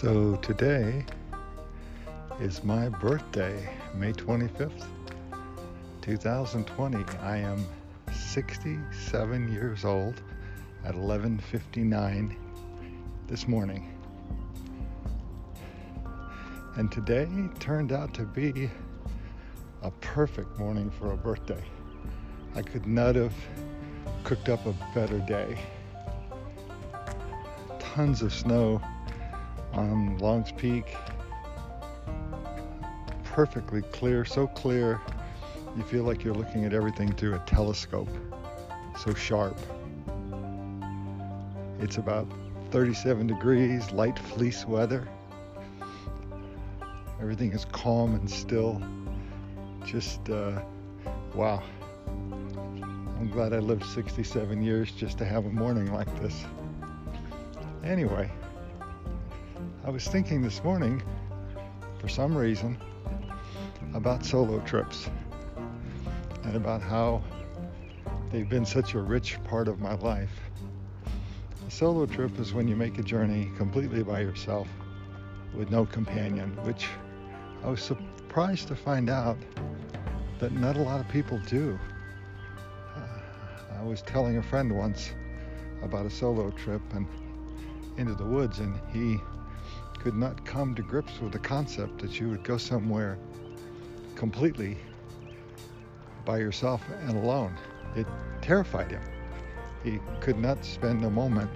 So today is my birthday, May 25th, 2020. I am 67 years old at 11:59 this morning. And today turned out to be a perfect morning for a birthday. I could not have cooked up a better day. Tons of snow on Long's Peak. Perfectly clear, so clear you feel like you're looking at everything through a telescope. So sharp. It's about 37 degrees, light fleece weather. Everything is calm and still. Just, uh, wow. I'm glad I lived 67 years just to have a morning like this. Anyway, I was thinking this morning, for some reason, about solo trips and about how they've been such a rich part of my life. A solo trip is when you make a journey completely by yourself with no companion, which I was surprised to find out that not a lot of people do. Uh, I was telling a friend once about a solo trip and into the woods, and he could not come to grips with the concept that you would go somewhere completely by yourself and alone. It terrified him. He could not spend a moment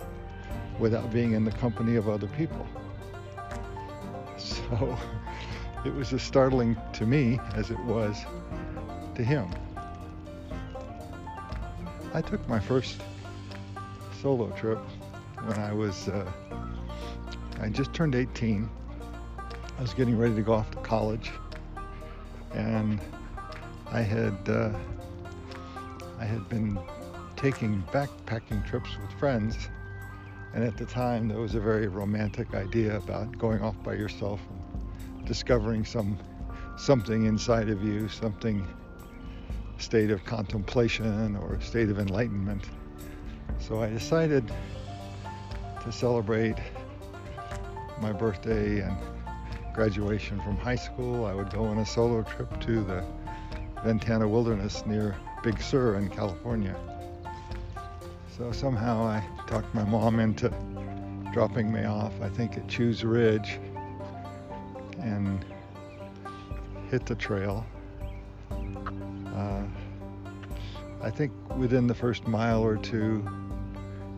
without being in the company of other people. So it was as startling to me as it was to him. I took my first solo trip when I was, uh, I just turned 18. I was getting ready to go off to college, and I had, uh, I had been taking backpacking trips with friends, and at the time there was a very romantic idea about going off by yourself and discovering some something inside of you, something state of contemplation or state of enlightenment. So I decided to celebrate my birthday and graduation from high school. I would go on a solo trip to the Ventana Wilderness near Big Sur in California. So somehow I talked my mom into dropping me off, I think at Chews Ridge, and hit the trail. Uh, I think within the first mile or two,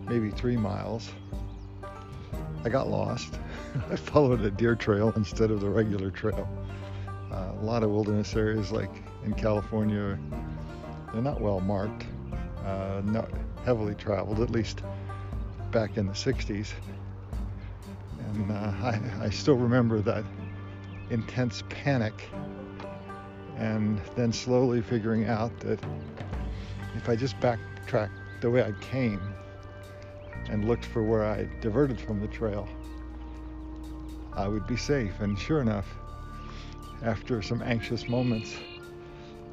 maybe three miles, I got lost. I followed a deer trail instead of the regular trail. Uh, a lot of wilderness areas, like in California, they're not well marked, uh, not heavily traveled, at least back in the 60s. And uh, I, I still remember that intense panic and then slowly figuring out that if I just backtracked the way I came and looked for where I diverted from the trail, I would be safe. And sure enough, after some anxious moments,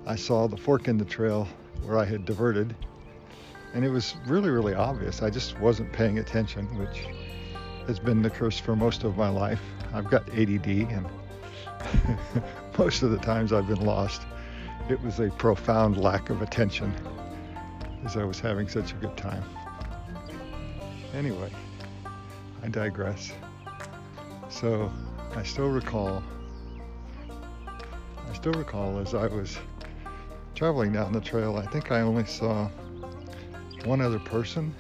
I saw the fork in the trail where I had diverted. And it was really, really obvious. I just wasn't paying attention, which has been the curse for most of my life. I've got ADD, and most of the times I've been lost, it was a profound lack of attention as I was having such a good time. Anyway, I digress. So I still recall, I still recall as I was traveling down the trail, I think I only saw one other person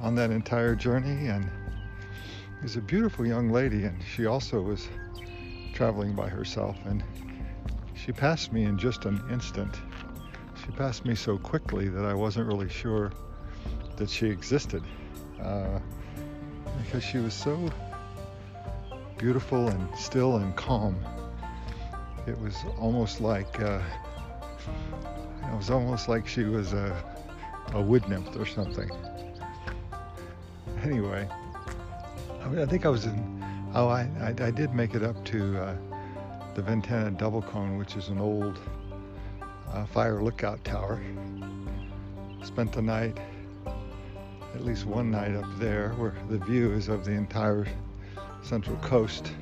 on that entire journey, and it was a beautiful young lady, and she also was traveling by herself, and she passed me in just an instant. She passed me so quickly that I wasn't really sure that she existed uh, because she was so beautiful and still and calm. It was almost like uh, it was almost like she was a, a wood nymph or something. Anyway, I, I think I was in. Oh, I, I, I did make it up to uh, the Ventana Double Cone, which is an old uh, fire lookout tower. Spent the night, at least one night up there, where the view is of the entire Central Coast.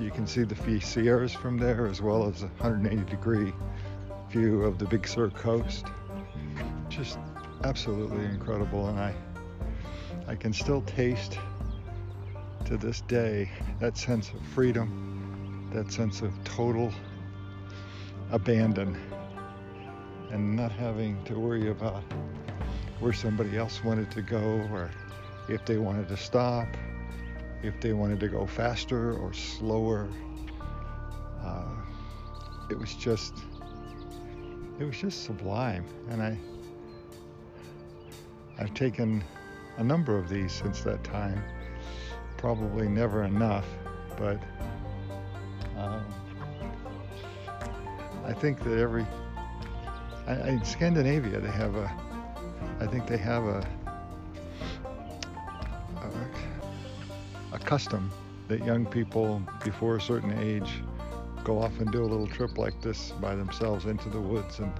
You can see the Sierras from there as well as a 180 degree view of the Big Sur coast. Just absolutely incredible and I I can still taste to this day that sense of freedom, that sense of total abandon and not having to worry about where somebody else wanted to go or if they wanted to stop, if they wanted to go faster or slower. Uh, it was just, it was just sublime. And I, I've taken a number of these since that time. Probably never enough, but um, I think that every I, in Scandinavia they have a I think they have a, custom that young people before a certain age go off and do a little trip like this by themselves into the woods and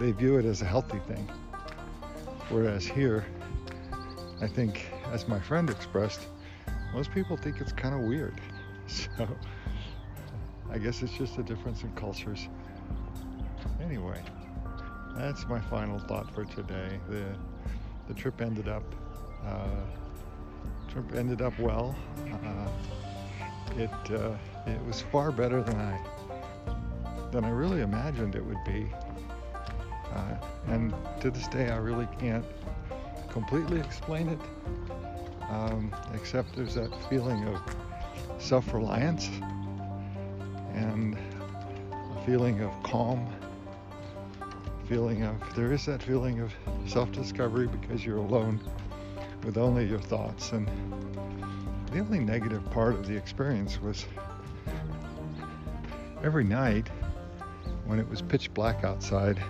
they view it as a healthy thing. Whereas here, I think, as my friend expressed, most people think it's kind of weird. So I guess it's just a difference in cultures. Anyway, that's my final thought for today. The the trip ended up uh, ended up well. Uh, it uh, it was far better than I than I really imagined it would be. Uh, and to this day, I really can't completely explain it, um, except there's that feeling of self-reliance and a feeling of calm feeling of there is that feeling of self-discovery because you're alone with only your thoughts. And the only negative part of the experience was every night when it was pitch black outside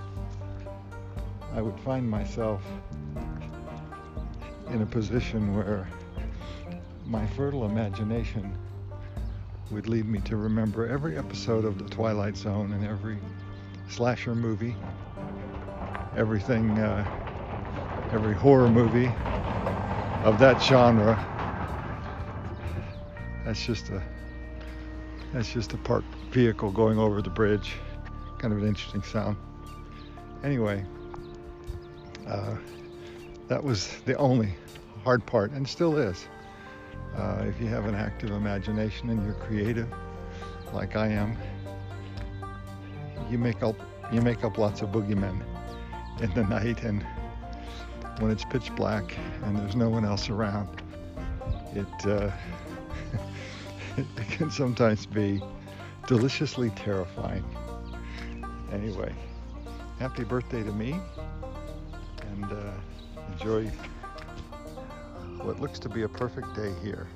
I would find myself in a position where my fertile imagination would lead me to remember every episode of The Twilight Zone and every slasher movie everything, uh, every horror movie of that genre. That's just a that's just a parked vehicle going over the bridge. Kind of an interesting sound. Anyway, uh, that was the only hard part, and still is. Uh, if you have an active imagination and you're creative, like I am, you make up you make up lots of boogeymen in the night and when it's pitch black and there's no one else around, it, uh, it can sometimes be deliciously terrifying. Anyway, happy birthday to me and uh, enjoy what looks to be a perfect day here.